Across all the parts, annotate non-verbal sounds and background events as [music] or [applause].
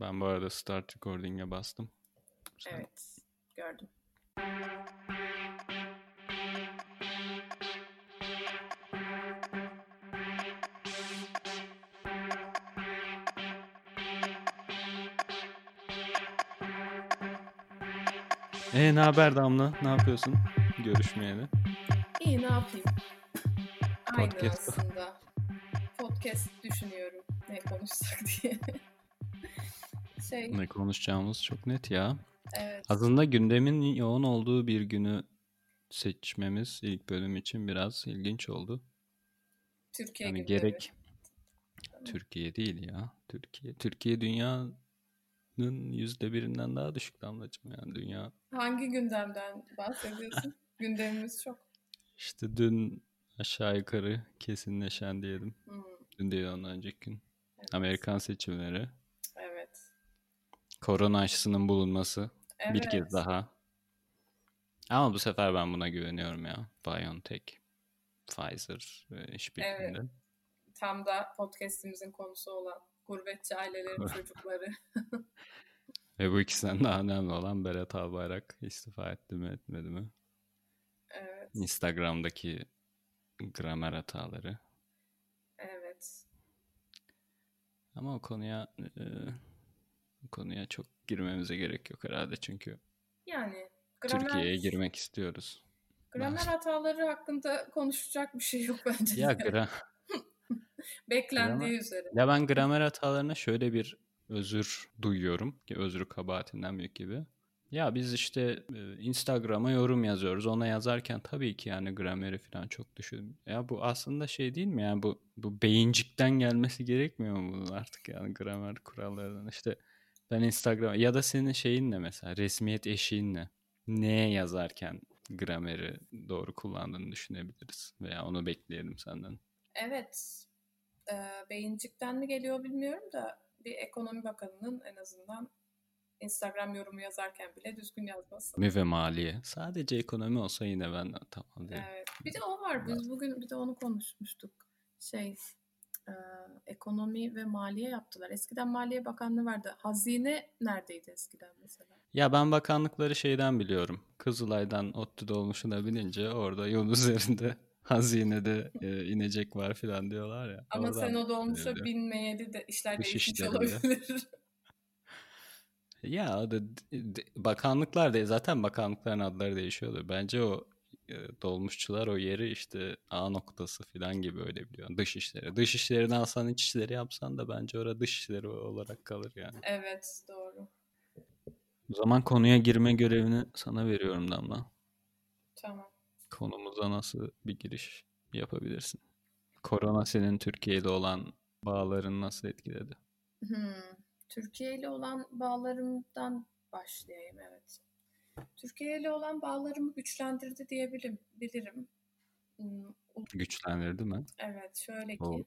Ben bu arada start recording'e bastım. Sen... Evet, gördüm. E ne haber Damla? Ne yapıyorsun? Görüşmeyeli. İyi ne yapayım? Aynı Podcast. aslında. Podcast düşünüyorum ne konuşsak diye. [laughs] şey. Ne konuşacağımız çok net ya. Evet. Aslında gündemin yoğun olduğu bir günü seçmemiz ilk bölüm için biraz ilginç oldu. Türkiye yani gündemi. gerek Türkiye değil ya. Türkiye Türkiye dünyanın yüzde birinden daha düşük damlacım yani dünya. Hangi gündemden bahsediyorsun? [laughs] Gündemimiz çok. İşte dün aşağı yukarı kesinleşen diyelim. Hmm. Dün değil ondan önceki gün. Evet. Amerikan seçimleri. Korona aşısının bulunması. Evet. Bir kez daha. Ama bu sefer ben buna güveniyorum ya. BioNTech, Pfizer işbirliğinde. Evet. Tam da podcastimizin konusu olan gurbetçi ailelerin [laughs] çocukları. Ve bu ikisinden daha önemli olan Berat Albayrak istifa etti mi etmedi mi? Evet. Instagram'daki gramer hataları. Evet. Ama o konuya e, konuya çok girmemize gerek yok herhalde çünkü yani gramer, Türkiye'ye girmek istiyoruz. Gramer hataları hakkında konuşacak bir şey yok bence. Ya gra [laughs] Beklendiği gramer, üzere. Ya ben gramer hatalarına şöyle bir özür duyuyorum ki özrü kabahatinden büyük gibi. Ya biz işte e, Instagram'a yorum yazıyoruz. Ona yazarken tabii ki yani grameri falan çok düşün. Ya bu aslında şey değil mi? Yani bu bu beyincikten gelmesi gerekmiyor mu bunun artık yani gramer kurallarından? İşte ben Instagram ya da senin şeyinle mesela resmiyet eşiğinle neye yazarken grameri doğru kullandığını düşünebiliriz veya onu bekleyelim senden. Evet. E, beyincikten mi geliyor bilmiyorum da bir ekonomi bakanının en azından Instagram yorumu yazarken bile düzgün yazması. Mi ve maliye. Sadece ekonomi olsa yine ben tamam diye. Evet. Bir de o var. Biz bugün bir de onu konuşmuştuk. Şey e, ekonomi ve maliye yaptılar. Eskiden Maliye Bakanlığı vardı. Hazine neredeydi eskiden mesela? Ya ben bakanlıkları şeyden biliyorum. Kızılay'dan ODTÜ dolmuşuna binince orada yol [laughs] üzerinde hazinede e, inecek var filan diyorlar ya. Ama sen o dolmuşa binmeyeli de işler değişmiş olabilir. [laughs] Ya da bakanlıklar da zaten bakanlıkların adları değişiyordu. Bence o e, dolmuşçular o yeri işte A noktası falan gibi öyle biliyor. Dış işleri. Dış işlerini alsan iç işleri yapsan da bence orada dış işleri olarak kalır yani. Evet doğru. O zaman konuya girme görevini sana veriyorum Damla. Tamam. Konumuza nasıl bir giriş yapabilirsin? Korona senin Türkiye'de olan bağların nasıl etkiledi? Hmm. Türkiye ile olan bağlarımdan başlayayım evet. Türkiye ile olan bağlarımı güçlendirdi diyebilirim. Bilirim. Hmm, güçlendirdi mi? Evet şöyle ki o.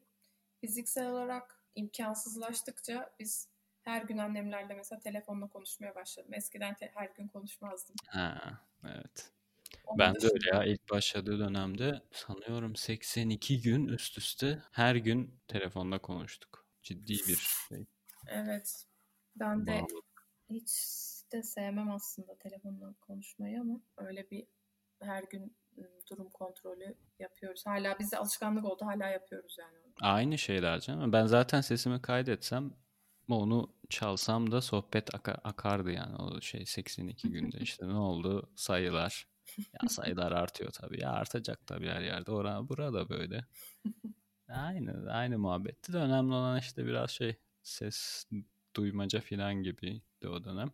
fiziksel olarak imkansızlaştıkça biz her gün annemlerle mesela telefonla konuşmaya başladım. Eskiden te- her gün konuşmazdım. Ha, evet. Onun ben de öyle ya ilk başladığı dönemde sanıyorum 82 gün üst üste her gün telefonla konuştuk. Ciddi bir [laughs] şey. Evet. Ben de hiç de sevmem aslında telefonla konuşmayı ama öyle bir her gün durum kontrolü yapıyoruz. Hala bize alışkanlık oldu. Hala yapıyoruz yani. Aynı şeyler canım. Ben zaten sesimi kaydetsem onu çalsam da sohbet ak- akardı yani o şey 82 günde [laughs] işte ne oldu sayılar ya sayılar artıyor tabii ya artacak tabii her yerde orada burada böyle aynı aynı muhabbetti de önemli olan işte biraz şey ses duymaca falan gibi o dönem.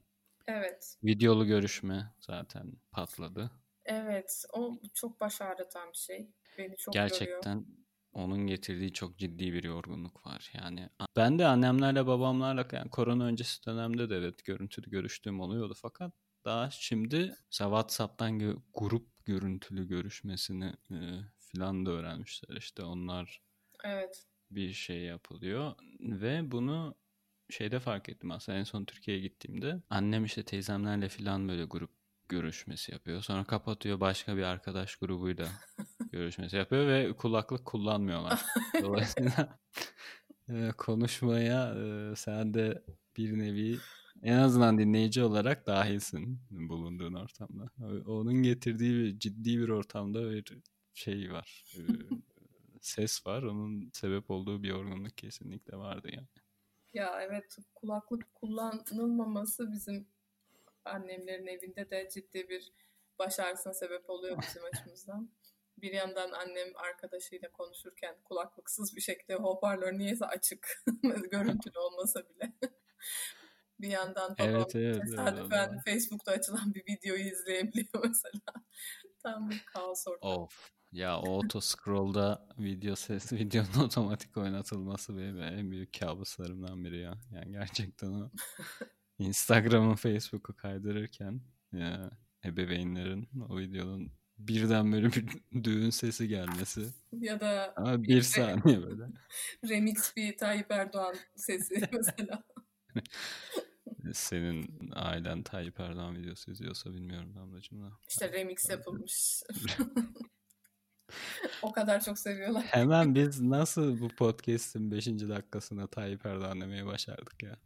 Evet. Videolu görüşme zaten patladı. Evet. O çok baş ağrıtan bir şey. Beni çok Gerçekten yoruyor. onun getirdiği çok ciddi bir yorgunluk var. Yani ben de annemlerle babamlarla yani korona öncesi dönemde de evet görüntülü görüştüğüm oluyordu fakat daha şimdi WhatsApp'tan grup görüntülü görüşmesini e, falan da öğrenmişler. İşte onlar evet. bir şey yapılıyor ve bunu şeyde fark ettim aslında en son Türkiye'ye gittiğimde annem işte teyzemlerle falan böyle grup görüşmesi yapıyor. Sonra kapatıyor başka bir arkadaş grubuyla [laughs] görüşmesi yapıyor ve kulaklık kullanmıyorlar. [laughs] Dolayısıyla e, konuşmaya e, sen de bir nevi en azından dinleyici olarak dahilsin bulunduğun ortamda. Onun getirdiği bir, ciddi bir ortamda bir şey var. e, [laughs] ses var. Onun sebep olduğu bir yorgunluk kesinlikle vardı yani. Ya evet kulaklık kullanılmaması bizim annemlerin evinde de ciddi bir baş ağrısına sebep oluyor bizim [laughs] açımızdan. Bir yandan annem arkadaşıyla konuşurken kulaklıksız bir şekilde hoparlör niyeyse açık [laughs] görüntülü olmasa bile. [laughs] bir yandan babam Evet, evet, tesadüfen evet. Facebook'ta açılan bir videoyu izleyebiliyor mesela. Tam bir kaos ortamı. Of. Ya o auto scroll'da video ses [laughs] videonun otomatik oynatılması benim en büyük kabuslarımdan biri ya. Yani gerçekten o Instagram'ı Facebook'u kaydırırken ya, ebeveynlerin o videonun birden böyle bir [laughs] düğün sesi gelmesi. Ya da Ama bir saniye böyle. [laughs] remix bir Tayyip Erdoğan sesi mesela. Senin ailen Tayyip Erdoğan videosu izliyorsa bilmiyorum Damlacığım da. İşte remix yapılmış. [laughs] o kadar çok seviyorlar. Hemen biz nasıl bu podcast'in 5. dakikasında Tayyip Erdoğan demeye başardık ya.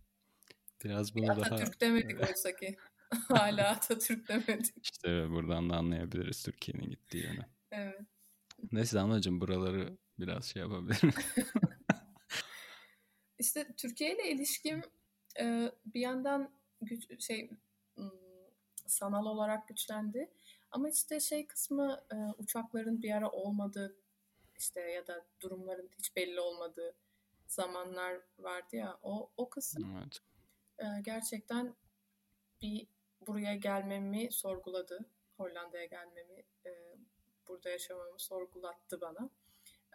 Biraz bunu daha Atatürk demedik oysa ki. [laughs] Hala Atatürk demedik. işte buradan da anlayabiliriz Türkiye'nin gittiği yönü. Evet. Neyse Damlacığım buraları biraz şey yapabilirim. [laughs] İşte Türkiye ile ilişkim bir yandan şey sanal olarak güçlendi. Ama işte şey kısmı e, uçakların bir ara olmadığı işte ya da durumların hiç belli olmadığı zamanlar vardı ya o o kısım evet. e, gerçekten bir buraya gelmemi sorguladı. Hollanda'ya gelmemi, e, burada yaşamamı sorgulattı bana.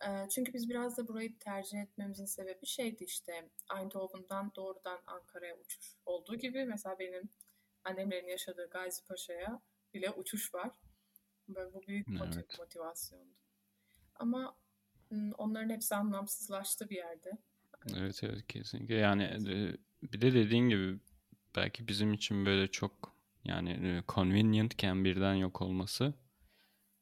E, çünkü biz biraz da burayı tercih etmemizin sebebi şeydi işte Eindhoven'dan doğrudan Ankara'ya uçuş olduğu gibi mesela benim annemlerin yaşadığı Gazi Paşa'ya bile uçuş var. Böyle bu büyük motiv- Evet. motivasyondu. Ama onların hepsi anlamsızlaştı bir yerde. Evet evet kesinlikle. Yani e, bir de dediğin gibi belki bizim için böyle çok yani e, convenientken birden yok olması.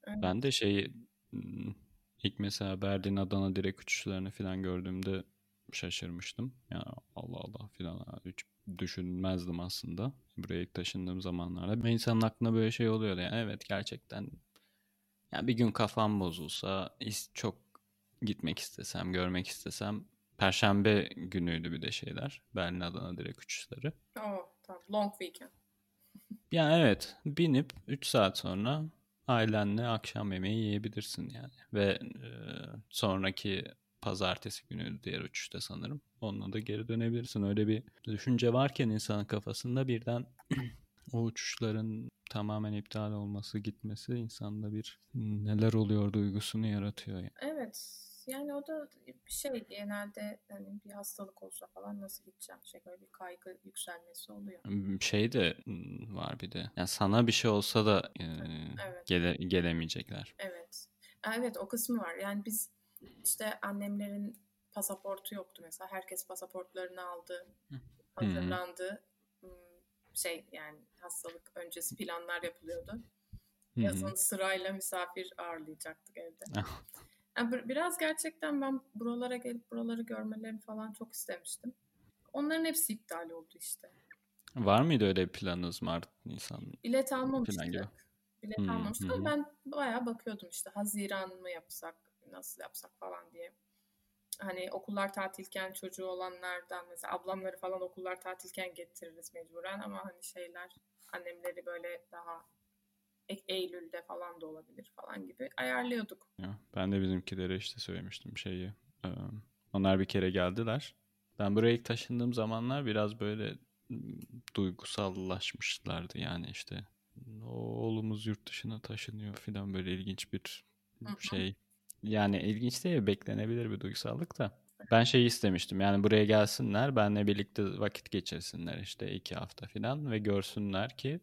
Evet. Ben de şey m, ilk mesela Berlin Adana direkt uçuşlarını falan gördüğümde şaşırmıştım. Ya Allah Allah falan hiç düşünmezdim aslında. Buraya ilk taşındığım zamanlarda. İnsanın aklına böyle şey oluyordu yani evet gerçekten ya bir gün kafam bozulsa çok gitmek istesem, görmek istesem Perşembe günüydü bir de şeyler. Berlin Adana direkt uçuşları. Oh, tamam. Long weekend. [laughs] Yani evet binip 3 saat sonra ailenle akşam yemeği yiyebilirsin yani. Ve e, sonraki pazartesi günü diğer uçuşta sanırım. Onunla da geri dönebilirsin. Öyle bir düşünce varken insanın kafasında birden [clears throat] o uçuşların tamamen iptal olması, gitmesi insanda bir neler oluyor duygusunu yaratıyor. Yani. Evet. Yani o da bir şey genelde hani bir hastalık olsa falan nasıl gideceğim? Şey böyle bir kaygı yükselmesi oluyor. Şey de var bir de. Yani sana bir şey olsa da e, Evet. gele, gelemeyecekler. Evet. Evet o kısmı var. Yani biz işte annemlerin pasaportu yoktu mesela. Herkes pasaportlarını aldı. Hazırlandı. Hmm, Şey yani hastalık öncesi planlar yapılıyordu. Hı. Yazın sırayla misafir ağırlayacaktık evde. Ah. Yani bir- biraz gerçekten ben buralara gelip buraları görmelerini falan çok istemiştim. Onların hepsi iptal oldu işte. Var mıydı öyle planınız Mart, Nisan? Bilet almamıştık. gibi. Bilet Hmm, almamıştık hı. ben bayağı bakıyordum işte Haziran mı yapsak, nasıl yapsak falan diye. Hani okullar tatilken çocuğu olanlardan mesela ablamları falan okullar tatilken getiririz mecburen ama hani şeyler annemleri böyle daha E- Eylül'de falan da olabilir falan gibi ayarlıyorduk. Ya, ben de bizimkilere işte söylemiştim şeyi. Onlar bir kere geldiler. Ben buraya ilk taşındığım zamanlar biraz böyle duygusallaşmışlardı. Yani işte oğlumuz yurt dışına taşınıyor falan böyle ilginç bir şey. Yani ilginç değil beklenebilir bir duygusallık da. Ben şeyi istemiştim yani buraya gelsinler benle birlikte vakit geçirsinler işte iki hafta falan ve görsünler ki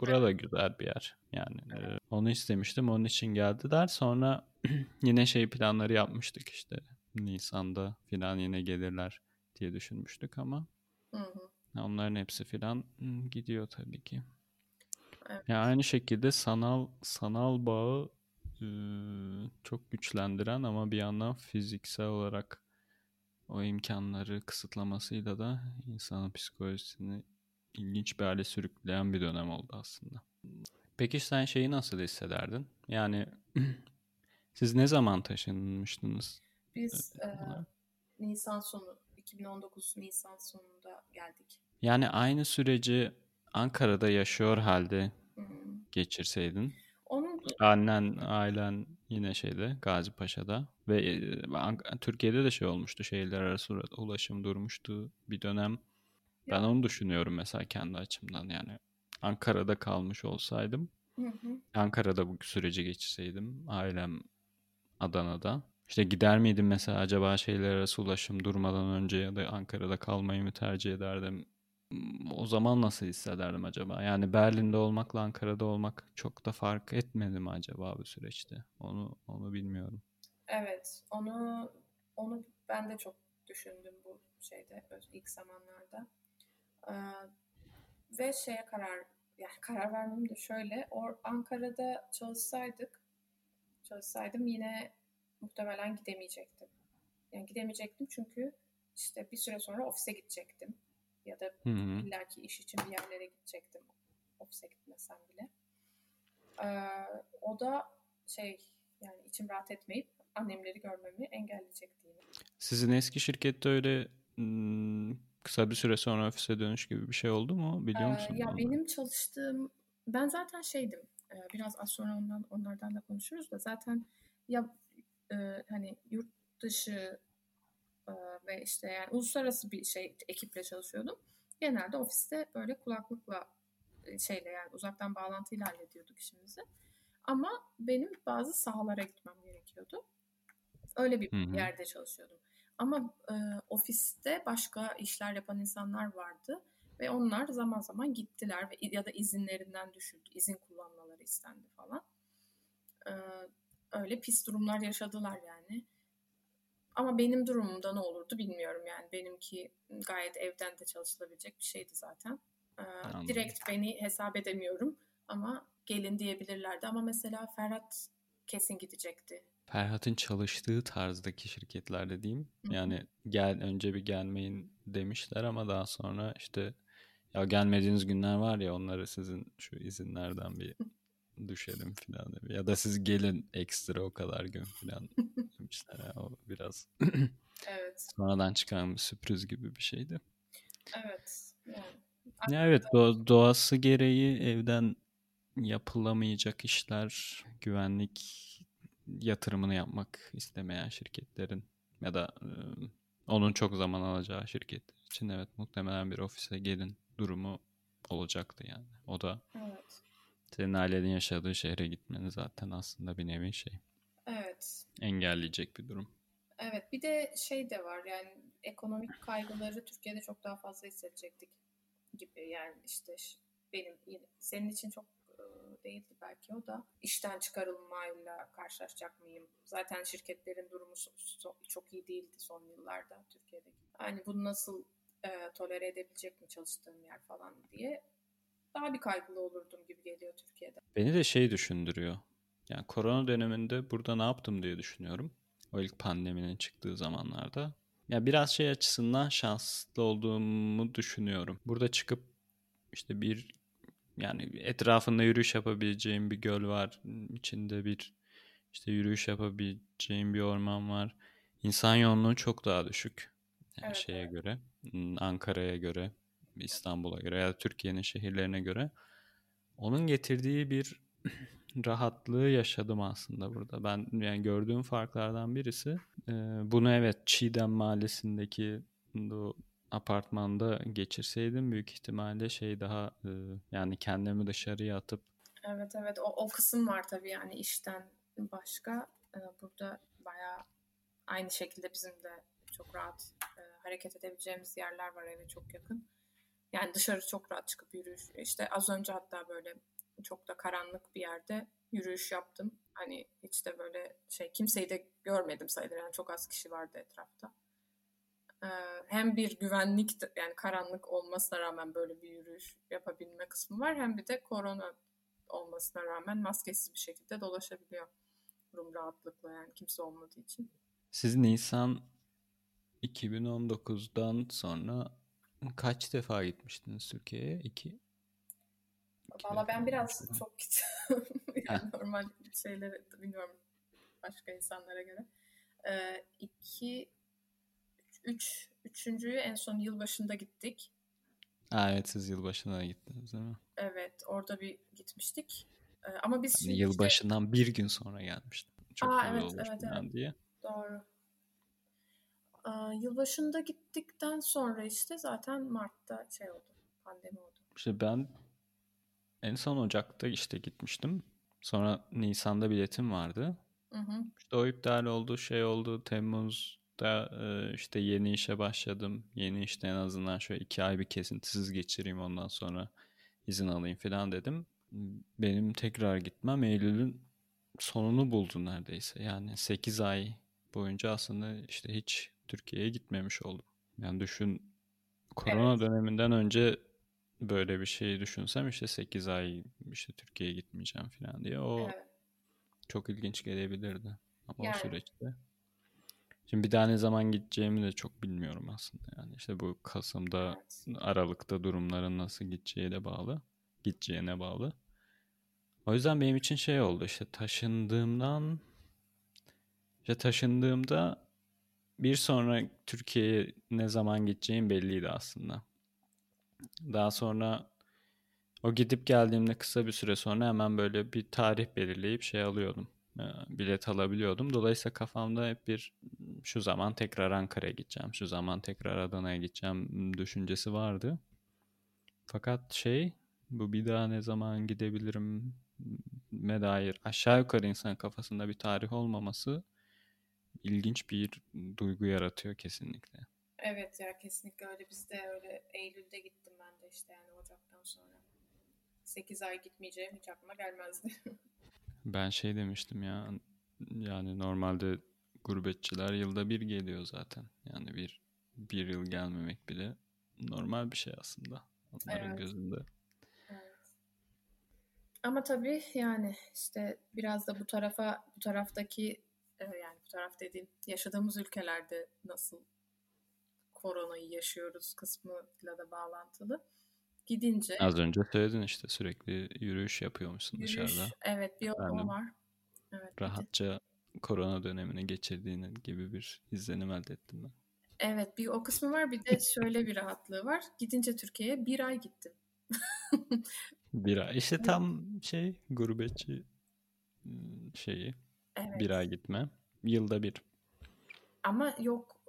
burada güzel bir yer. Yani e, onu istemiştim onun için geldiler sonra [clears throat] yine şey planları yapmıştık işte Nisan'da falan yine gelirler diye düşünmüştük ama Hı hı. onların hepsi falan gidiyor tabii ki. Evet. Ya aynı şekilde sanal sanal bağı çok güçlendiren ama bir yandan fiziksel olarak o imkanları kısıtlamasıyla da insanın psikolojisini ilginç bir hale sürükleyen bir dönem oldu aslında. Peki sen şeyi nasıl hissederdin? Yani [clears throat] siz ne zaman taşınmıştınız? Biz e, Nisan sonu, 2019 Nisan sonunda geldik. Yani aynı süreci Ankara'da yaşıyor halde Hı. geçirseydin. Annen, ailen yine şeyde Gazi Paşa'da ve e, Türkiye'de de şey olmuştu. Şehirler arası ulaşım durmuştu bir dönem. Ben onu düşünüyorum mesela kendi açımdan yani. Ankara'da kalmış olsaydım, Hı hı. Ankara'da bu süreci geçirseydim, ailem Adana'da. İşte gider miydim mesela acaba şehirler arası ulaşım durmadan önce ya da Ankara'da kalmayı mı tercih ederdim? O zaman nasıl hissederdim acaba? Yani Berlin'de olmakla Ankara'da olmak çok da fark etmedi mi acaba bu süreçte? Onu onu bilmiyorum. Evet, onu onu ben de çok düşündüm bu şeyde ilk zamanlarda. Ee, ve şeye karar yani karar vermem de şöyle or, Ankara'da çalışsaydık çalışsaydım yine muhtemelen gidemeyecektim. Yani gidemeyecektim çünkü işte bir süre sonra ofise gidecektim ya da Hı hı. illaki iş için bir yerlere gidecektim ofise gitmesem bile. Ee, o da şey yani içim rahat etmeyip annemleri görmemi engelleyecekti yine. Sizin eski şirkette öyle kısa bir süre sonra ofise dönüş gibi bir şey oldu mu? Biliyor Ee, musun? ya onu? benim çalıştığım ben zaten şeydim e, biraz az sonra ondan onlardan da konuşuruz da zaten ya e, hani yurt dışı e, ve işte yani uluslararası bir şey ekiple çalışıyordum. Genelde ofiste böyle kulaklıkla e, şeyle yani uzaktan bağlantıyla hallediyorduk işimizi. Ama benim bazı sahalara gitmem gerekiyordu. Öyle bir Hı hı. yerde çalışıyordum. Ama e, ofiste başka işler yapan insanlar vardı ve onlar zaman zaman gittiler ve ya da izinlerinden düşüldü. İzin kullanmaları istendi falan. E, öyle pis durumlar yaşadılar yani. Ama benim durumumda ne olurdu bilmiyorum yani. Benimki gayet evden de çalışılabilecek bir şeydi zaten. E, Anladım. direkt beni hesap edemiyorum ama gelin diyebilirlerdi. Ama mesela Ferhat kesin gidecekti. Ferhat'ın çalıştığı tarzdaki şirketlerde diyeyim. Hı. Yani gel önce bir gelmeyin demişler ama daha sonra işte ya gelmediğiniz günler var ya onları sizin şu izinlerden bir düşelim demiş. Ya da siz gelin ekstra o kadar gün falan [laughs] demişler. Ya, o biraz Evet, sonradan çıkan bir sürpriz gibi bir şeydi. evet. Yani Ya evet do- doğası gereği evden yapılamayacak işler, güvenlik yatırımını yapmak istemeyen şirketlerin ya da e, onun çok zaman alacağı şirketler için evet muhtemelen bir ofise gelin durumu olacaktı yani. O da evet. Senin ailenin yaşadığı şehre gitmeni zaten aslında bir nevi şey Evet. engelleyecek bir durum. Evet. Bir de şey de var yani ekonomik kaygıları Türkiye'de çok daha fazla hissedecektik gibi yani işte benim senin için çok değildi belki o da işten çıkarılmayla karşılaşacak mıyım? Zaten şirketlerin durumu çok iyi değildi son yıllarda Türkiye'deki. Hani bunu nasıl e, tolere edebilecek mi çalıştığım yer falan diye daha bir kaygılı olurdum gibi geliyor Türkiye'de. Beni de şey düşündürüyor. Yani korona döneminde burada ne yaptım diye düşünüyorum. O ilk pandeminin çıktığı zamanlarda. Ya biraz şey açısından şanslı olduğumu düşünüyorum. Burada çıkıp işte bir yani etrafında yürüyüş yapabileceğim bir göl var. İçinde bir işte yürüyüş yapabileceğim bir orman var. İnsan yoğunluğu çok daha düşük. Yani Evet, şeye evet. göre, Ankara'ya göre, İstanbul'a göre ya Türkiye'nin şehirlerine göre. Onun getirdiği bir [clears throat] rahatlığı yaşadım aslında burada. Ben yani gördüğüm farklardan birisi e, bunu evet Çiğdem Mahallesi'ndeki bu apartmanda geçirseydim büyük ihtimalle şey daha e, yani kendimi dışarıya atıp Evet evet o, o kısım var tabii yani işten başka Ee, burada bayağı aynı şekilde bizim de çok rahat e, hareket edebileceğimiz yerler var eve çok yakın. Yani dışarı çok rahat çıkıp yürüyüş. İşte az önce hatta böyle çok da karanlık bir yerde yürüyüş yaptım. Hani hiç de böyle şey kimseyi de görmedim sayılır yani çok az kişi vardı etrafta. Ee, hem bir güvenlik yani karanlık olmasına rağmen böyle bir yürüyüş yapabilme kısmı var hem bir de korona olmasına rağmen maskesiz bir şekilde dolaşabiliyor. Rum rahatlıkla yani kimse olmadığı için. siz Nisan 2019'dan sonra kaç defa gitmiştiniz Türkiye'ye? İki? Valla ben biraz çok gittim. [laughs] yani normal şeyleri bilmiyorum başka insanlara göre. Ee, iki, üç, üçüncüyü en son yılbaşında gittik. Ha, evet siz yılbaşına gittiniz değil mi? Evet orada bir gitmiştik. Ee, ama biz hani yılbaşından işte... bir gün sonra gelmiştim. Çok Aa, evet, evet, evet. diye. Doğru. Yılbaşında gittikten sonra işte zaten Mart'ta şey oldu. Pandemi oldu. İşte ben en son Ocak'ta işte gitmiştim. Sonra Nisan'da biletim vardı. Hı hı. İşte o iptal oldu, şey oldu. Temmuz'da işte yeni işe başladım. Yeni işte en azından şöyle iki ay bir kesintisiz geçireyim ondan sonra izin alayım falan dedim. Benim tekrar gitmem Eylül'ün sonunu buldu neredeyse. Yani 8 ay boyunca aslında işte hiç Türkiye'ye gitmemiş oldum. Yani düşün korona evet. döneminden önce böyle bir şeyi düşünsem işte 8 ay işte Türkiye'ye gitmeyeceğim falan diye o evet. çok ilginç gelebilirdi ama yani. o süreçte. Şimdi bir daha ne zaman gideceğimi de çok bilmiyorum aslında yani işte bu Kasım'da evet. Aralık'ta durumların nasıl gideceği de bağlı. Gideceğine bağlı. O yüzden benim için şey oldu işte taşındığımdan işte taşındığımda bir sonra Türkiye'ye ne zaman gideceğim belliydi aslında. Daha sonra o gidip geldiğimde kısa bir süre sonra hemen böyle bir tarih belirleyip şey alıyordum. E, bilet alabiliyordum. Dolayısıyla kafamda hep bir şu zaman tekrar Ankara'ya gideceğim. Şu zaman tekrar Adana'ya gideceğim düşüncesi vardı. Fakat şey bu bir daha ne zaman gidebilirim me dair aşağı yukarı insan kafasında bir tarih olmaması ilginç bir duygu yaratıyor kesinlikle. Evet ya kesinlikle öyle. Biz de öyle Eylül'de gittim ben de işte yani Ocak'tan sonra. 8 ay gitmeyeceğim hiç aklıma gelmezdi. [laughs] ben şey demiştim ya yani normalde gurbetçiler yılda bir geliyor zaten. Yani bir bir yıl gelmemek bile normal bir şey aslında onların evet. gözünde. Evet. Ama tabii yani işte biraz da bu tarafa bu taraftaki taraf dediğim yaşadığımız ülkelerde nasıl koronayı yaşıyoruz kısmıyla da bağlantılı. Gidince... Az önce söyledin işte sürekli yürüyüş yapıyormuşsun yürüyüş, dışarıda. Evet bir o var. Evet, rahatça bir korona dönemini geçirdiğini gibi bir izlenim elde ettim ben. Evet bir o kısmı var bir de şöyle bir rahatlığı var. Gidince Türkiye'ye bir ay gittim. [laughs] bir ay. İşte tam şey gurbetçi şeyi. Evet. Bir ay gitme. Yılda bir. Ama yok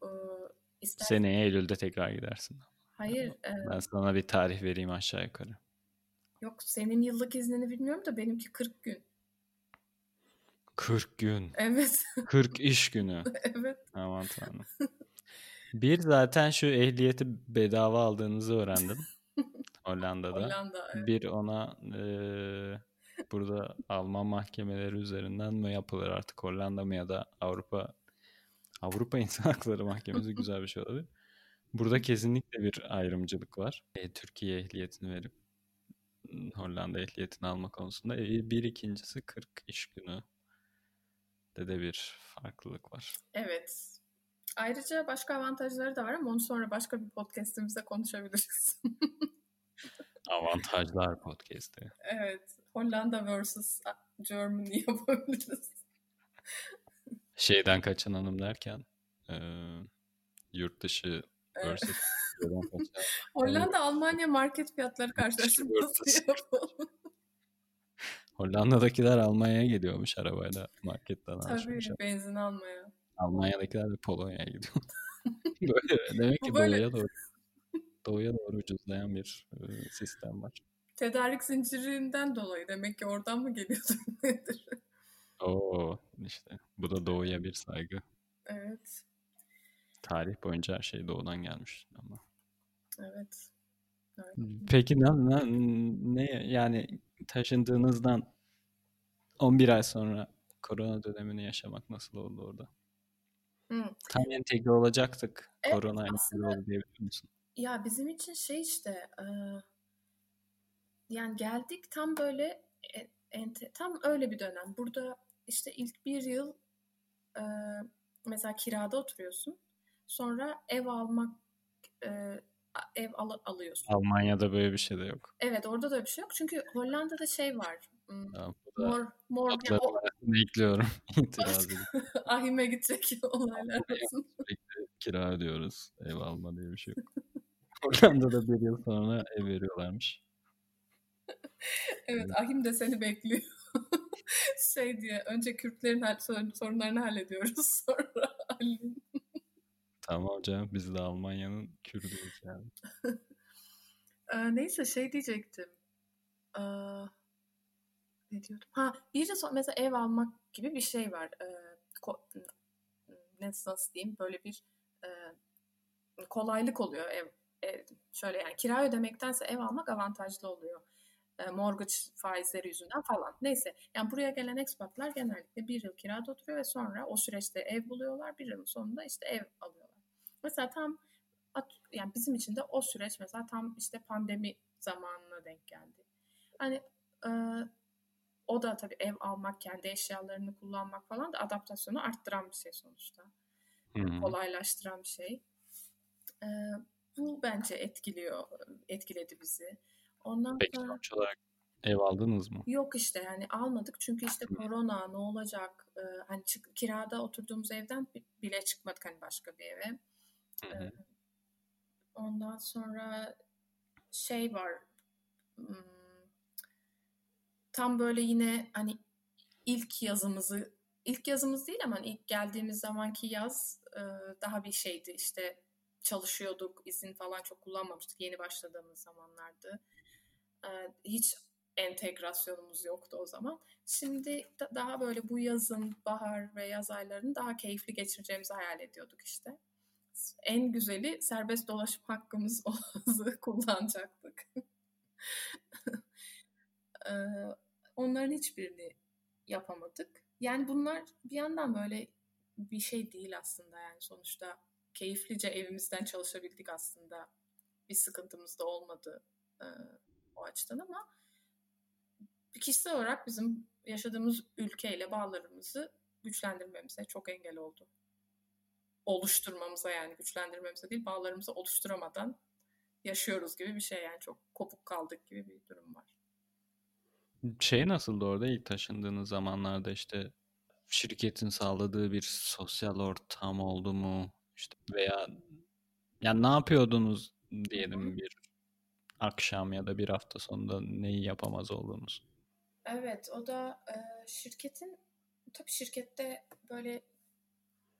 İstersen... Seneye Eylül'de tekrar gidersin. Hayır. Ben e... sana bir tarih vereyim aşağı yukarı. Yok senin yıllık iznini bilmiyorum da benimki 40 gün. 40 gün. Evet. 40 iş günü. [laughs] evet. Aman tanrım. Bir zaten şu ehliyeti bedava aldığınızı öğrendim. [laughs] Hollanda'da. Hollanda, evet. Bir ona e, burada Alman mahkemeleri üzerinden mi yapılır artık Hollanda mı ya da Avrupa Avrupa [laughs] İnsan Hakları Mahkemesi güzel bir şey olabilir. Burada kesinlikle bir ayrımcılık var. E, Türkiye ehliyetini verip Hollanda ehliyetini alma konusunda. E, bir ikincisi 40 iş günü de de bir farklılık var. Evet. Ayrıca başka avantajları da var ama onu sonra başka bir podcastimizde konuşabiliriz. [laughs] Avantajlar podcast'i. Evet. Hollanda vs. Germany [laughs] yapabiliriz şeyden kaçan hanım derken e, yurt dışı versus [laughs] Hollanda Almanya market fiyatları karşılaştırması [laughs] yapalım. Hollanda'dakiler Almanya'ya gidiyormuş arabayla marketten Tabii benzin almaya. Almanya'dakiler de Polonya'ya gidiyor. böyle, demek ki böyle... doğuya doğru doğuya doğru ucuzlayan bir e, sistem var. Tedarik zincirinden dolayı demek ki oradan mı geliyordur [laughs] nedir? Oo işte bu da doğuya bir saygı. Evet. Tarih boyunca her şey doğudan gelmiş ama. Evet. evet. Peki ne, ne, ne yani taşındığınızdan 11 ay sonra korona dönemini yaşamak nasıl oldu orada? Hı. Tam entegre olacaktık. Evet, korona entegre oldu diyebilir misin? Ya bizim için şey işte e, yani geldik tam böyle e, ente, tam öyle bir dönem. Burada işte ilk bir yıl e, mesela kirada oturuyorsun. Sonra ev almak e, ev al, alıyorsun. Almanya'da böyle bir şey de yok. Evet orada da bir şey yok. Çünkü Hollanda'da şey var. Da mor mor o, arasına ekliyorum. [laughs] [laughs] Ahime gidecek [laughs] olaylar arasında. kira ödüyoruz. Ev alma diye bir şey yok. Hollanda'da bir yıl sonra ev veriyorlarmış. [laughs] Evet ahim de seni bekliyor. [laughs] şey diye önce Kürtlerin sorunlarını hallediyoruz [laughs] sonra Ali'nin. Tamam canım biz de Almanya'nın Kürdüyüz yani. Ee, neyse şey diyecektim. Ee, ne diyordum? Ha bir de son, mesela ev almak gibi bir şey var. Ee, nasıl diyeyim böyle bir e, kolaylık oluyor ev, ev şöyle yani kira ödemektense ev almak avantajlı oluyor. E, mortgage faizleri yüzünden falan. Neyse yani buraya gelen expatlar genellikle bir yıl kirada oturuyor ve sonra o süreçte ev buluyorlar. Bir yılın sonunda işte ev alıyorlar. Mesela tam yani bizim için de o süreç mesela tam işte pandemi zamanına denk geldi. Hani e, o da tabii ev almak, kendi eşyalarını kullanmak falan da adaptasyonu arttıran bir şey sonuçta. Hı hı. Kolaylaştıran bir şey. E, bu bence etkiliyor, etkiledi bizi. Ondan Peki sonra sonuç olarak ev aldınız mı? yok işte yani almadık çünkü işte korona ne olacak e, hani çık, kirada oturduğumuz evden bi- bile çıkmadık hani başka bir eve. Hı hı. Ondan sonra şey var. Tam böyle yine hani ilk yazımızı ilk yazımız değil ama hani ilk geldiğimiz zamanki yaz e, daha bir şeydi işte çalışıyorduk izin falan çok kullanmamıştık yeni başladığımız zamanlardı hiç entegrasyonumuz yoktu o zaman şimdi da- daha böyle bu yazın bahar ve yaz aylarını daha keyifli geçireceğimizi hayal ediyorduk işte en güzeli serbest dolaşım hakkımız [laughs] kullanacaktık. [laughs] Ee, Onların hiçbirini yapamadık. Yani bunlar bir yandan böyle bir şey değil aslında yani sonuçta keyiflice evimizden çalışabildik aslında. Bir sıkıntımız da olmadı e, o açıdan ama kişisel olarak bizim yaşadığımız ülkeyle bağlarımızı güçlendirmemize çok engel oldu oluşturmamıza yani güçlendirmemize değil bağlarımızı oluşturamadan yaşıyoruz gibi bir şey yani çok kopuk kaldık gibi bir durum var. Şey nasıldı orada ilk taşındığınız zamanlarda işte şirketin sağladığı bir sosyal ortam oldu mu? İşte veya ya ne yapıyordunuz diyelim bir akşam ya da bir hafta sonunda neyi yapamaz oldunuz? Evet o da e, şirketin tabii şirkette böyle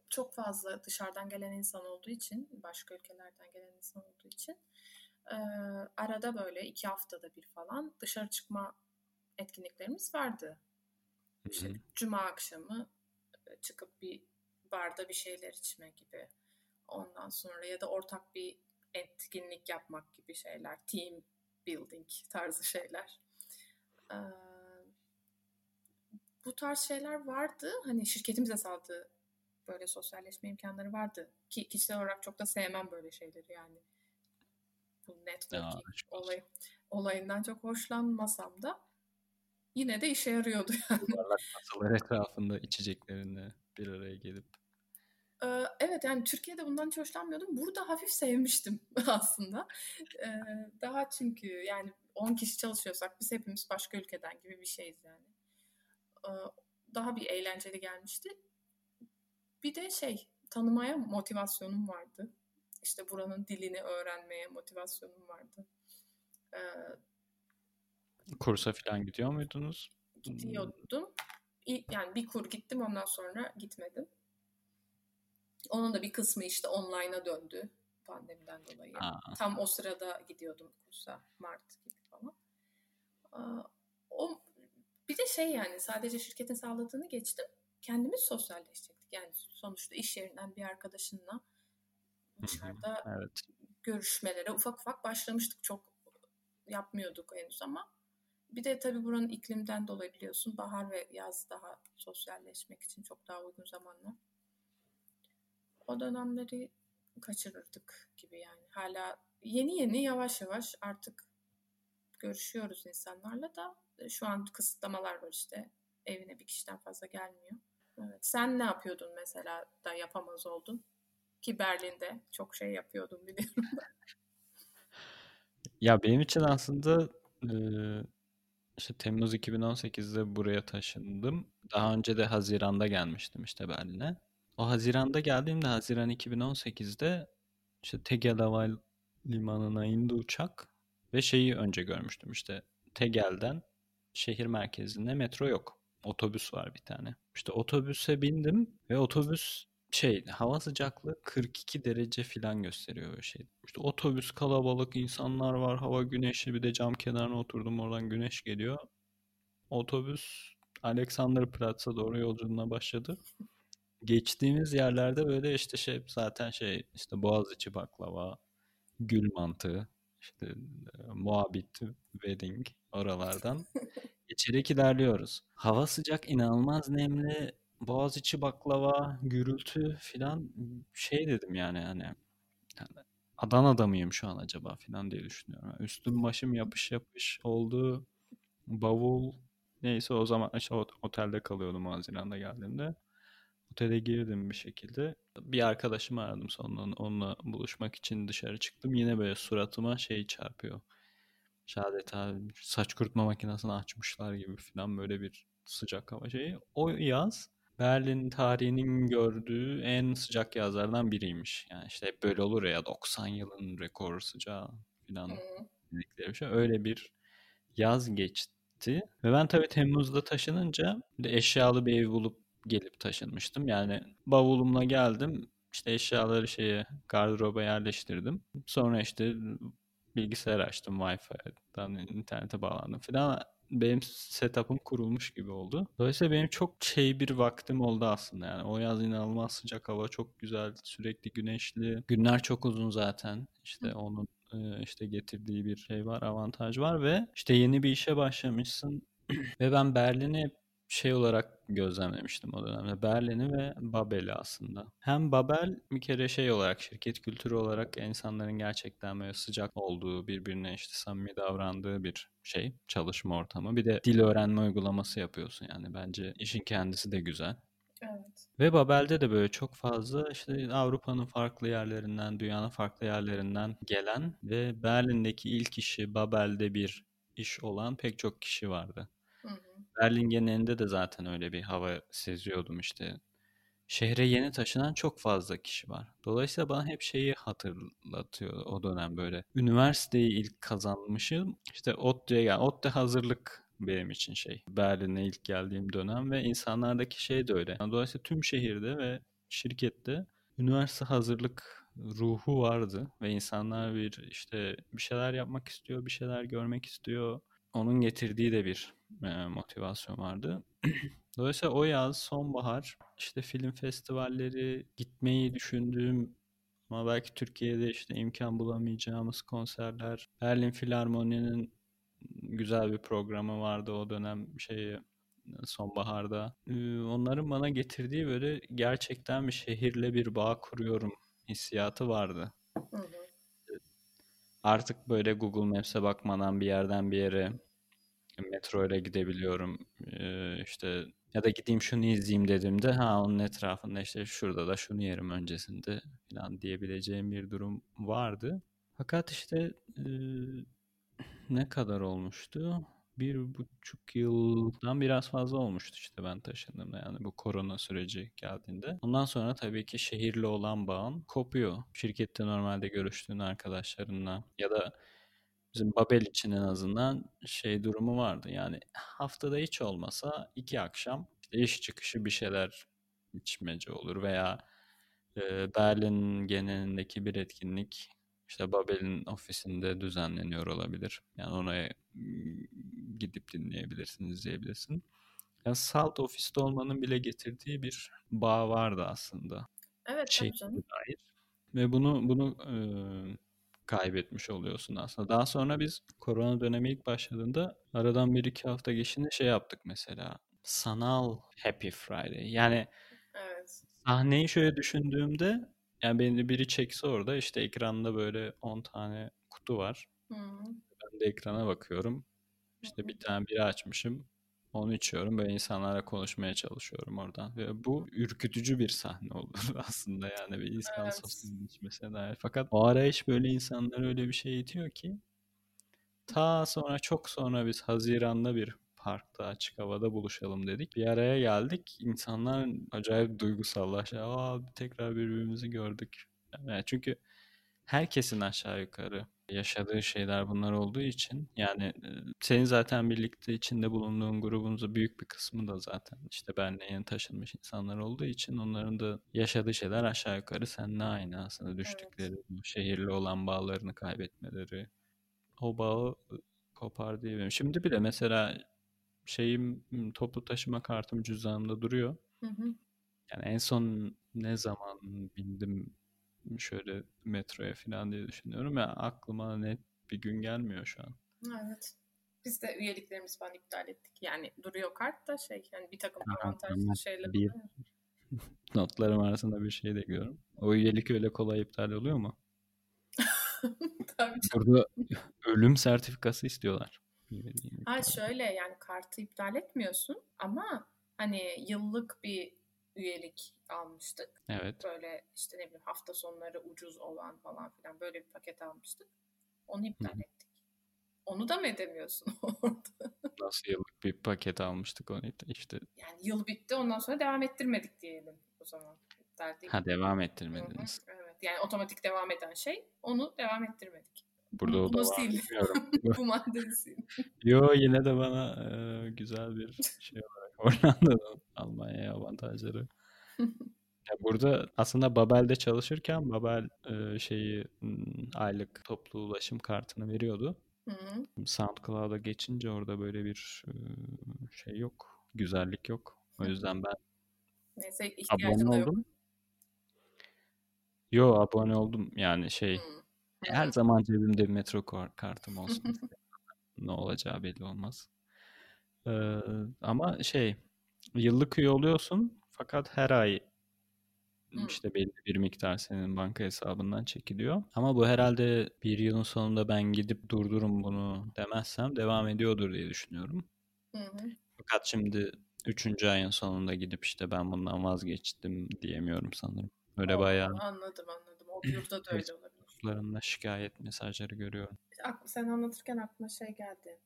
çok fazla dışarıdan gelen insan olduğu için başka ülkelerden gelen insan olduğu için e, arada böyle iki haftada bir falan dışarı çıkma etkinliklerimiz vardı. İşte cuma akşamı e, çıkıp bir barda bir şeyler içme gibi. Ondan sonra ya da ortak bir etkinlik yapmak gibi şeyler. Team building tarzı şeyler. Ee, bu tarz şeyler vardı. Hani şirketimize sağladığı böyle sosyalleşme imkanları vardı. Ki kişisel olarak çok da sevmem böyle şeyleri yani. Bu networking olay, olayından çok hoşlanmasam da yine de işe yarıyordu yani. Masalar etrafında içeceklerini bir araya gelip Ee, Evet yani Türkiye'de bundan hiç hoşlanmıyordum. Burada hafif sevmiştim [laughs] aslında. Ee, Daha çünkü yani 10 kişi çalışıyorsak biz hepimiz başka ülkeden gibi bir şeyiz yani. Ee, Daha bir eğlenceli gelmişti. Bir de şey tanımaya motivasyonum vardı. İşte buranın dilini öğrenmeye motivasyonum vardı. Ee, kursa falan gidiyor muydunuz? Gidiyordum. Yani bir kur gittim ondan sonra gitmedim. Onun da bir kısmı işte online'a döndü pandemiden dolayı. Aa, Tam o sırada gidiyordum kursa Mart gibi falan. Aa, O bir de şey yani sadece şirketin sağladığını geçtim. Kendimiz sosyalleşecektik. Yani sonuçta iş yerinden bir arkadaşınla dışarıda evet. görüşmelere ufak ufak başlamıştık. Çok yapmıyorduk henüz ama bir de tabii buranın iklimden dolayı biliyorsun bahar ve yaz daha sosyalleşmek için çok daha uygun zamanlar. O dönemleri kaçırırdık gibi yani. Hala yeni yeni yavaş yavaş artık görüşüyoruz insanlarla da e, şu an kısıtlamalar var işte. Evine bir kişiden fazla gelmiyor. Evet. Sen ne yapıyordun mesela da yapamaz oldun? Ki Berlin'de çok şey yapıyordum [laughs] biliyorum. Ya benim için aslında e, işte Temmuz 2018'de buraya taşındım. Daha önce de Haziran'da gelmiştim işte Berlin'e. O Haziran'da geldiğimde Haziran 2018'de işte Tegel Havalimanı'na indi uçak ve şeyi önce görmüştüm işte Tegel'den şehir merkezinde metro yok. Otobüs var bir tane. İşte otobüse bindim ve otobüs şey hava sıcaklığı 42 derece falan gösteriyor böyle şey. İşte otobüs kalabalık insanlar var hava güneşli bir de cam kenarına oturdum oradan güneş geliyor. Otobüs Alexanderplatz'a doğru yolculuğuna başladı. Geçtiğimiz yerlerde böyle işte şey zaten şey işte Boğaziçi baklava, gül mantığı, işte muhabbet, wedding oralardan [laughs] geçerek ilerliyoruz. Hava sıcak, inanılmaz nemli, Boğaziçi baklava, gürültü filan şey dedim yani hani yani Adana'da mıyım şu an acaba filan diye düşünüyorum. Üstüm başım yapış yapış oldu. Bavul neyse o zaman işte otelde kalıyordum Haziran'da geldiğimde. Otele girdim bir şekilde. Bir arkadaşımı aradım sonra onunla buluşmak için dışarı çıktım. Yine böyle suratıma şey çarpıyor. Şadet abi saç kurutma makinesini açmışlar gibi falan böyle bir sıcak hava şeyi. O yaz Berlin tarihinin gördüğü en sıcak yazlardan biriymiş. Yani işte hep böyle olur ya 90 yılın rekor sıcağı falan dedikleri bir şey. Öyle bir yaz geçti. Ve ben tabii Temmuz'da taşınınca bir de eşyalı bir ev bulup gelip taşınmıştım. Yani bavulumla geldim. İşte eşyaları şeye gardıroba yerleştirdim. Sonra işte bilgisayar açtım Wi-Fi'den internete bağlandım falan benim setup'ım kurulmuş gibi oldu. Dolayısıyla benim çok şey bir vaktim oldu aslında yani. O yaz inanılmaz sıcak hava çok güzel, sürekli güneşli. Günler çok uzun zaten. İşte onun işte getirdiği bir şey var, avantaj var ve işte yeni bir işe başlamışsın. [clears throat] ve ben Berlin'i şey olarak gözlemlemiştim o dönemde. Berlin'i ve Babel'i aslında. Hem Babel bir kere şey olarak şirket kültürü olarak insanların gerçekten böyle sıcak olduğu, birbirine işte samimi davrandığı bir şey, çalışma ortamı. Bir de dil öğrenme uygulaması yapıyorsun yani bence işin kendisi de güzel. Evet. Ve Babel'de de böyle çok fazla işte Avrupa'nın farklı yerlerinden, dünyanın farklı yerlerinden gelen ve Berlin'deki ilk işi Babel'de bir iş olan pek çok kişi vardı. Berlin genelinde de zaten öyle bir hava seziyordum işte. Şehre yeni taşınan çok fazla kişi var. Dolayısıyla bana hep şeyi hatırlatıyor o dönem böyle. Üniversiteyi ilk kazanmışım. İşte ODTÜ'ye gel. ODTÜ hazırlık benim için şey. Berlin'e ilk geldiğim dönem ve insanlardaki şey de öyle. Dolayısıyla tüm şehirde ve şirkette üniversite hazırlık ruhu vardı ve insanlar bir işte bir şeyler yapmak istiyor, bir şeyler görmek istiyor. Onun getirdiği de bir e, motivasyon vardı. [clears throat] Dolayısıyla o yaz, sonbahar işte film festivalleri gitmeyi düşündüğüm ama belki Türkiye'de işte imkan bulamayacağımız konserler. Berlin Filarmoni'nin güzel bir programı vardı o dönem şeyi sonbaharda. Onların bana getirdiği böyle gerçekten bir şehirle bir bağ kuruyorum hissiyatı vardı. Artık böyle Google Maps'e bakmadan bir yerden bir yere metro ile gidebiliyorum. Ee, işte ya da gideyim şunu izleyeyim dediğimde ha onun etrafında işte şurada da şunu yerim öncesinde falan diyebileceğim bir durum vardı. Fakat işte e, ne kadar olmuştu? Bir buçuk yıldan biraz fazla olmuştu işte ben taşındığımda yani bu korona süreci geldiğinde. Ondan sonra tabii ki şehirle olan bağın kopuyor. Şirkette normalde görüştüğün arkadaşlarınla ya da Bizim Babel için en azından şey durumu vardı. Yani haftada hiç olmasa iki akşam işte iş çıkışı bir şeyler içmece olur veya e, Berlin genelindeki bir etkinlik işte Babel'in ofisinde düzenleniyor olabilir. Yani ona gidip dinleyebilirsin, izleyebilirsin. Yani Salt ofiste olmanın bile getirdiği bir bağ vardı aslında. Evet şey, tabii canım. Dair. Ve bunu bunu e, kaybetmiş oluyorsun aslında. Daha sonra biz korona dönemi ilk başladığında aradan bir iki hafta geçince şey yaptık mesela. Sanal Happy Friday. Yani evet. sahneyi şöyle düşündüğümde yani beni biri çekse orada işte ekranda böyle 10 tane kutu var. Hı. Ben de ekrana bakıyorum. İşte bir tane biri açmışım. Onu içiyorum. Böyle insanlarla konuşmaya çalışıyorum oradan. Ve bu ürkütücü bir sahne olur [laughs] aslında yani bir insan Evet. sosyalleşmesine dair. Fakat o arayış böyle insanları öyle bir şey itiyor ki ta sonra çok sonra biz Haziran'da bir parkta açık havada buluşalım dedik. Bir araya geldik. İnsanlar acayip duygusallaştı. Aa tekrar birbirimizi gördük. Yani çünkü herkesin aşağı yukarı yaşadığı şeyler bunlar olduğu için yani senin zaten birlikte içinde bulunduğun grubunuzun büyük bir kısmı da zaten işte benle yeni taşınmış insanlar olduğu için onların da yaşadığı şeyler aşağı yukarı seninle aynı aslında düştükleri bu şehirli olan bağlarını kaybetmeleri o bağı kopar diyebilirim. Şimdi bile mesela şeyim toplu taşıma kartım cüzdanımda duruyor. Hı hı. Yani en son ne zaman bindim şöyle metroya falan diye düşünüyorum ya aklıma net bir gün gelmiyor şu an. Evet. Biz de üyeliklerimizi falan iptal ettik. Yani duruyor kart da şey yani bir takım tamam. şeyler Bir-. [laughs] Notlarım arasında bir şey de görüyorum. O üyelik öyle kolay iptal oluyor mu? [laughs] Tabii. Burada ölüm sertifikası istiyorlar. Ha şöyle yani kartı iptal etmiyorsun ama hani yıllık bir üyelik almıştık. Evet. Böyle işte ne bileyim hafta sonları ucuz olan falan filan böyle bir paket almıştık. Onu iptal Hı ettik. Onu da mı edemiyorsun [laughs] orada? Nasıl yıllık bir paket almıştık onu işte. Yani yıl bitti ondan sonra devam ettirmedik diyelim o zaman. İptal değil. Ha devam ettirmediniz. Evet. Yani otomatik devam eden şey onu devam ettirmedik. Burada Bunu- o da var. [laughs] Bu maddeyi sil. Yo yine de bana e, güzel bir şey olarak Hollanda'nın Almanya'ya avantajları. Ya burada aslında Babel'de çalışırken Babel e, şeyi aylık toplu ulaşım kartını veriyordu. Hı hı. SoundCloud'a geçince orada böyle bir e, şey yok. Güzellik yok. O yüzden ben Neyse abone da yok. oldum. Yo abone oldum. Yani şey Hı. her zaman cebimde bir metro kar- kartım olsun. [laughs] ne olacağı belli olmaz. Ee, ama şey yıllık üye oluyorsun fakat her ay işte belli bir miktar senin banka hesabından çekiliyor. Ama bu herhalde bir yılın sonunda ben gidip durdurun bunu demezsem devam ediyordur diye düşünüyorum. Hı hı. Fakat şimdi üçüncü ayın sonunda gidip işte ben bundan vazgeçtim diyemiyorum sanırım. Öyle Oo, bayağı Anladım anladım. O [clears throat] yurda da öyle olabilir. şikayet mesajları görüyorum. Sen anlatırken aklıma şey geldi.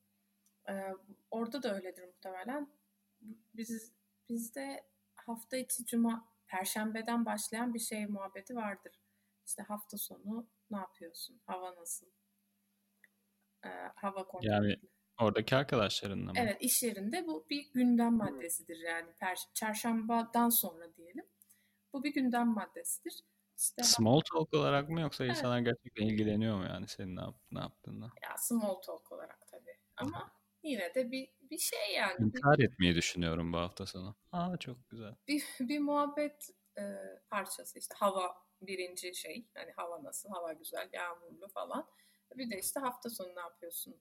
Ee, orada da öyledir muhtemelen. Biz bizde hafta içi cuma perşembeden başlayan bir şey muhabbeti vardır. İşte hafta sonu ne yapıyorsun? Hava nasıl? Ee, hava kontrolü. Yani Oradaki arkadaşlarınla mı? Evet iş yerinde bu bir gündem maddesidir yani. Per- çarşambadan sonra diyelim. Bu bir gündem maddesidir. İşte Small talk olarak mı yoksa Evet. insanlar gerçekten ilgileniyor mu yani senin ne, yap ne yaptığında? ya small talk olarak tabii. Ama yine de bir bir şey yani. İntihar etmeyi düşünüyorum bu hafta sonu. Aa çok güzel. bir, bir muhabbet e, parçası işte hava birinci şey. Hani hava nasıl? Hava güzel, yağmurlu falan. Bir de işte hafta sonu ne yapıyorsun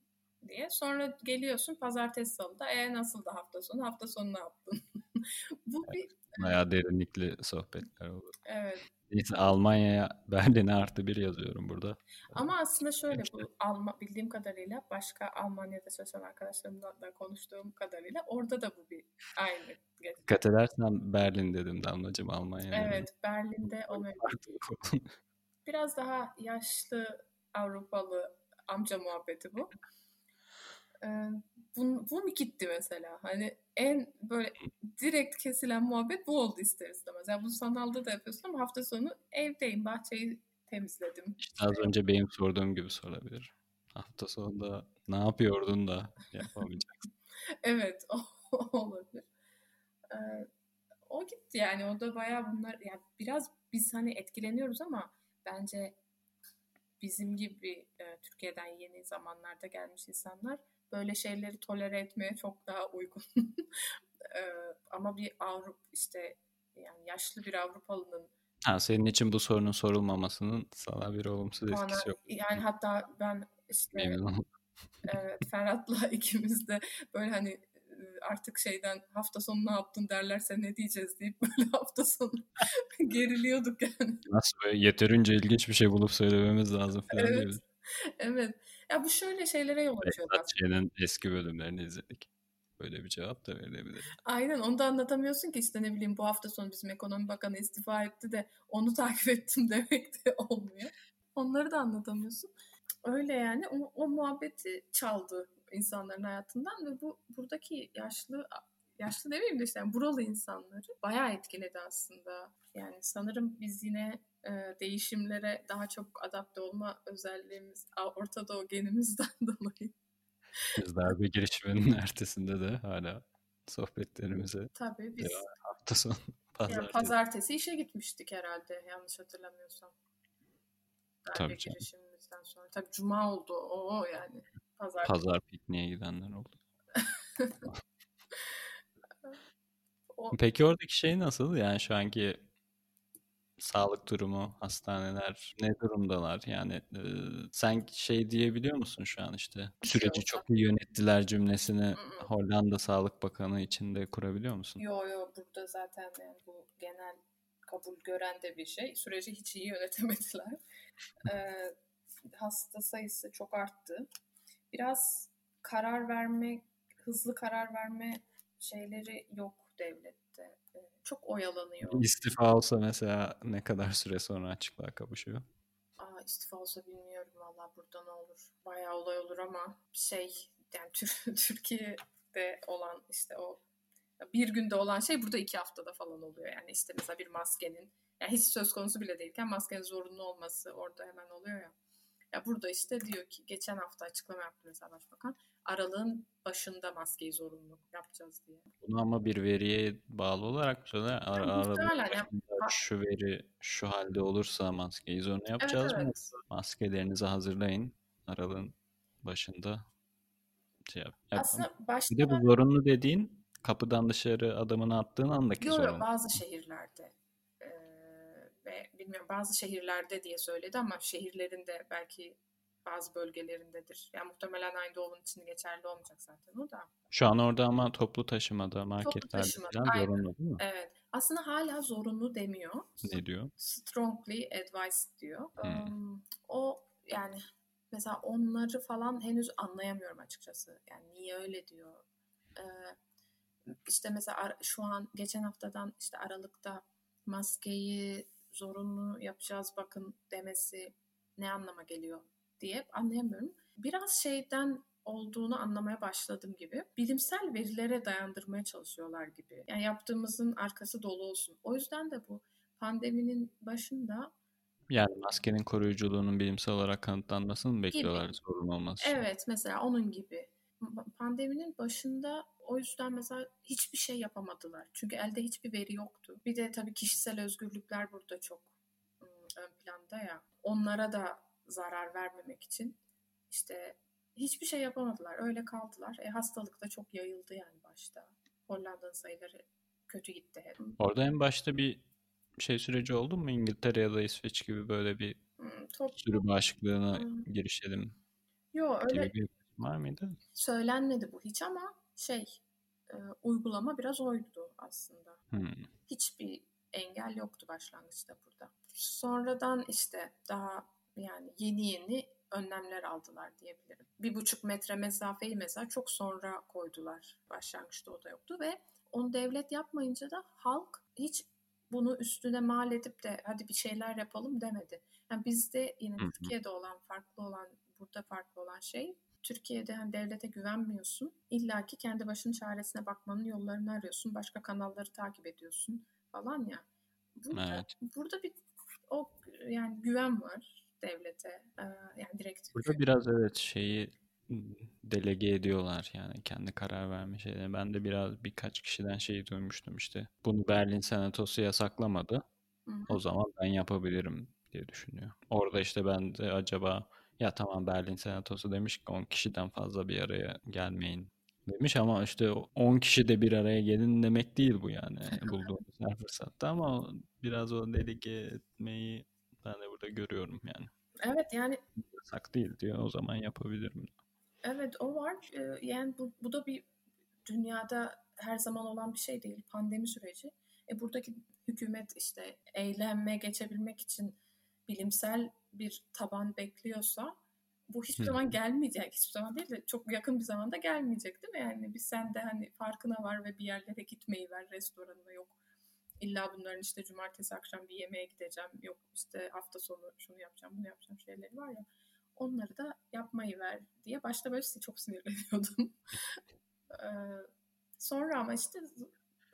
diye. Sonra geliyorsun pazartesi salıda. E nasıl da hafta sonu? Hafta sonu ne yaptın? [laughs] Bu bir Bayağı derinlikli sohbetler olur. evet. Neyse Almanya'ya [laughs] Berlin'e artı bir yazıyorum burada. Ama aslında şöyle bu Alma, bildiğim kadarıyla başka Almanya'da çalışan arkadaşlarımla da konuştuğum kadarıyla orada da bu bir aynı. Dikkat edersen Berlin dedim Damlacığım Almanya dedim. Evet Berlin'de o mevcut. [laughs] Biraz daha yaşlı Avrupalı amca muhabbeti bu. Ee, bu, bu mu gitti mesela? Hani en böyle direkt kesilen muhabbet bu oldu ister istemez. Yani bu sanalda da yapıyorsun ama hafta sonu evdeyim, bahçeyi temizledim. İşte az önce benim sorduğum gibi sorabilir. Hafta sonunda ne yapıyordun da yapamayacaksın. [laughs] Evet, o, o [laughs] olabilir. Ee, o gitti yani. O da bayağı bunlar yani biraz biz hani etkileniyoruz ama bence bizim gibi e, Türkiye'den yeni zamanlarda gelmiş insanlar böyle şeyleri tolere etmeye çok daha uygun. [laughs] Ee, ama bir Avrupa işte yani yaşlı bir Avrupalı'nın Ha, senin için bu sorunun sorulmamasının sana bir olumsuz bana etkisi yok. yani hatta ben işte. Evet, Ferhat'la [laughs] ikimiz de böyle hani e, artık şeyden hafta sonu ne yaptın derlerse ne diyeceğiz deyip [laughs] böyle hafta sonu geriliyorduk yani. Nasıl böyle yeterince ilginç bir şey bulup söylememiz lazım falan Evet. gibi. Evet. Ya bu şöyle şeylere yol açıyor. Ç'nin eski bölümlerini izledik. Böyle bir cevap da verilebilir. Aynen onu da anlatamıyorsun ki işte ne bileyim bu hafta sonu bizim ekonomi bakanı istifa etti de onu [laughs] takip ettim demek de olmuyor. Onları da anlatamıyorsun. Öyle yani o, o muhabbeti çaldı insanların hayatından ve bu buradaki yaşlı yaşlı demeyeyim de işte yani buralı insanları bayağı etkiledi aslında. Yani sanırım biz yine e, değişimlere daha çok adapte olma özelliğimiz Orta Doğu genimizden [laughs] dolayı. Biz darbe girişiminin [laughs] ertesinde de hala sohbetlerimize Tabii biz hafta sonu [laughs] pazartesi. yani pazartesi işe gitmiştik herhalde yanlış hatırlamıyorsam. Darbe Tabii girişimimizden sonra. Tabii cuma oldu o yani. Pazar. Pazar pikniğe gidenler oldu. O, Peki oradaki şey nasıl? Yani şu anki sağlık durumu, hastaneler ne durumdalar? Yani e, sen şey diyebiliyor musun şu an işte süreci çok iyi yönettiler cümlesini. Hollanda Sağlık Bakanı içinde kurabiliyor musun? yo yo burada zaten yani bu genel kabul gören de bir şey. Süreci hiç iyi yönetemediler. Ee, hasta sayısı çok arttı. Biraz karar verme, hızlı karar verme şeyleri yok devlette. Çok oyalanıyor. İstifa olsa mesela ne kadar süre sonra açıklığa kavuşuyor? Aa, istifa olsa bilmiyorum valla burada ne olur. Bayağı olay olur ama şey yani Tür- [laughs] Türkiye'de olan işte o bir günde olan şey burada iki haftada falan oluyor. Yani işte mesela bir maskenin yani hiç söz konusu bile değilken maskenin zorunlu olması orada hemen oluyor ya. Ya burada işte diyor ki geçen hafta açıklama yaptı mesela başbakan. Aralığın başında maskeyi zorunlu yapacağız diye. Bunu ama bir veriye bağlı olarak söylüyor? Ara, Yani arada muhtemelen ya- şu veri şu halde olursa maskeyi zorunlu yapacağız evet, mı? evet. Maskelerinizi hazırlayın. Aralığın başında şey yap. Ya, Aslında başta bir de bu zorunlu dediğin kapıdan dışarı adımını attığın andaki Yok zorunlu. bazı şehirlerde ve bilmiyorum bazı şehirlerde diye söyledi ama şehirlerin de belki bazı bölgelerindedir. Yani muhtemelen aynı doğunun için geçerli olmayacak zaten o da. Şu an orada ama toplu taşımada, marketlerde taşıma, falan aynen. zorunlu değil mi? Evet. Aslında hala zorunlu demiyor. Ne diyor? Strongly advised diyor. Hmm. Um, o yani mesela onları falan henüz anlayamıyorum açıkçası. Yani niye öyle diyor. Ee, işte mesela şu an geçen haftadan işte Aralık'ta maskeyi zorunlu yapacağız bakın demesi ne anlama geliyor diye anlayamıyorum. Biraz şeyden olduğunu anlamaya başladım gibi. Bilimsel verilere dayandırmaya çalışıyorlar gibi. Yani yaptığımızın arkası dolu olsun. O yüzden de bu pandeminin başında Yani maskenin koruyuculuğunun bilimsel olarak kanıtlanmasını mı bekliyorlar zorunlu olması için? Evet mesela onun gibi. Pa- Pandeminin başında o yüzden mesela hiçbir şey yapamadılar. Çünkü elde hiçbir veri yoktu. Bir de tabii kişisel özgürlükler burada çok ön planda ya. Onlara da zarar vermemek için işte hiçbir şey yapamadılar. Öyle kaldılar. E, hastalık da çok yayıldı yani başta. Hollanda'nın sayıları kötü gitti hep. Orada en başta bir şey süreci oldu mu? İngiltere ya da İsveç gibi böyle bir Hmm, Top, sürü bağışıklığına Hmm. girişelim Yo öyle var mıydı? söylenmedi bu hiç ama şey e, uygulama biraz oydu aslında. Hmm. hiçbir engel yoktu başlangıçta burada. Sonradan işte daha yani yeni yeni önlemler aldılar diyebilirim. Bir buçuk metre mesafeyi mesela çok sonra koydular. Başlangıçta o da yoktu ve onu devlet yapmayınca da halk hiç bunu üstüne mal edip de hadi bir şeyler yapalım demedi. Yani bizde yine. Türkiye'de olan farklı olan burada farklı olan şey Türkiye'de hani devlete güvenmiyorsun. İlla ki kendi başının çaresine bakmanın yollarını arıyorsun. Başka kanalları takip ediyorsun falan ya. Burada, Evet. burada bir o yani güven var devlete. Yani direkt Burada biraz evet şeyi delege ediyorlar yani kendi karar verme şeyleri. Ben de biraz birkaç kişiden şeyi duymuştum işte. Bunu Berlin Senatosu yasaklamadı. Hı hı. O zaman ben yapabilirim diye düşünüyor. Orada işte ben de acaba ya tamam Berlin Senatosu demiş ki 10 kişiden fazla bir araya gelmeyin demiş ama işte o 10 kişi de bir araya gelin demek değil bu yani bulduğumuz her fırsatta ama biraz o delege etmeyi ben de burada görüyorum yani. Evet yani Yasak değil diyor o zaman yapabilirim. evet o var. Yani bu, bu da bir dünyada her zaman olan bir şey değil. Pandemi süreci. E buradaki hükümet işte eyleme geçebilmek için bilimsel bir taban bekliyorsa bu hiçbir zaman gelmeyecek. Hiçbir zaman değil de çok yakın bir zamanda gelmeyecek değil mi? Yani biz sen de hani farkına var ve bir yerlere gitmeyi ver restoranına yok. İlla bunların işte cumartesi akşam bir yemeğe gideceğim. Yok işte hafta sonu şunu yapacağım bunu yapacağım şeyleri var ya. Onları da yapmayı ver diye başta böyle çok sinirleniyordum. [laughs] sonra ama işte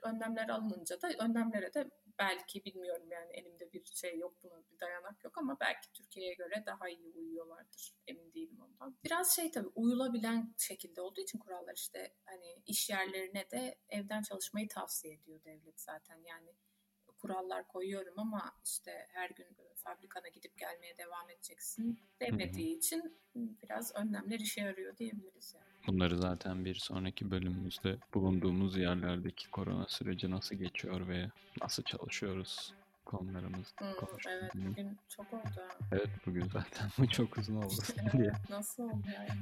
önlemler alınınca da önlemlere de belki bilmiyorum yani elimde bir şey yok buna bir dayanak yok ama belki Türkiye'ye göre daha iyi uyuyorlardır emin değilim ondan. Biraz şey tabii uyulabilen şekilde olduğu için kurallar işte hani iş yerlerine de evden çalışmayı tavsiye ediyor devlet zaten yani kurallar koyuyorum ama işte her gün fabrikana gidip gelmeye devam edeceksin demediği için biraz önlemler işe yarıyor diyebiliriz yani. Bunları zaten bir sonraki bölümümüzde bulunduğumuz yerlerdeki korona süreci nasıl geçiyor ve nasıl çalışıyoruz konularımız. Hmm, evet bugün çok oldu. Evet bugün zaten bu çok uzun oldu. [laughs] nasıl oldu yani?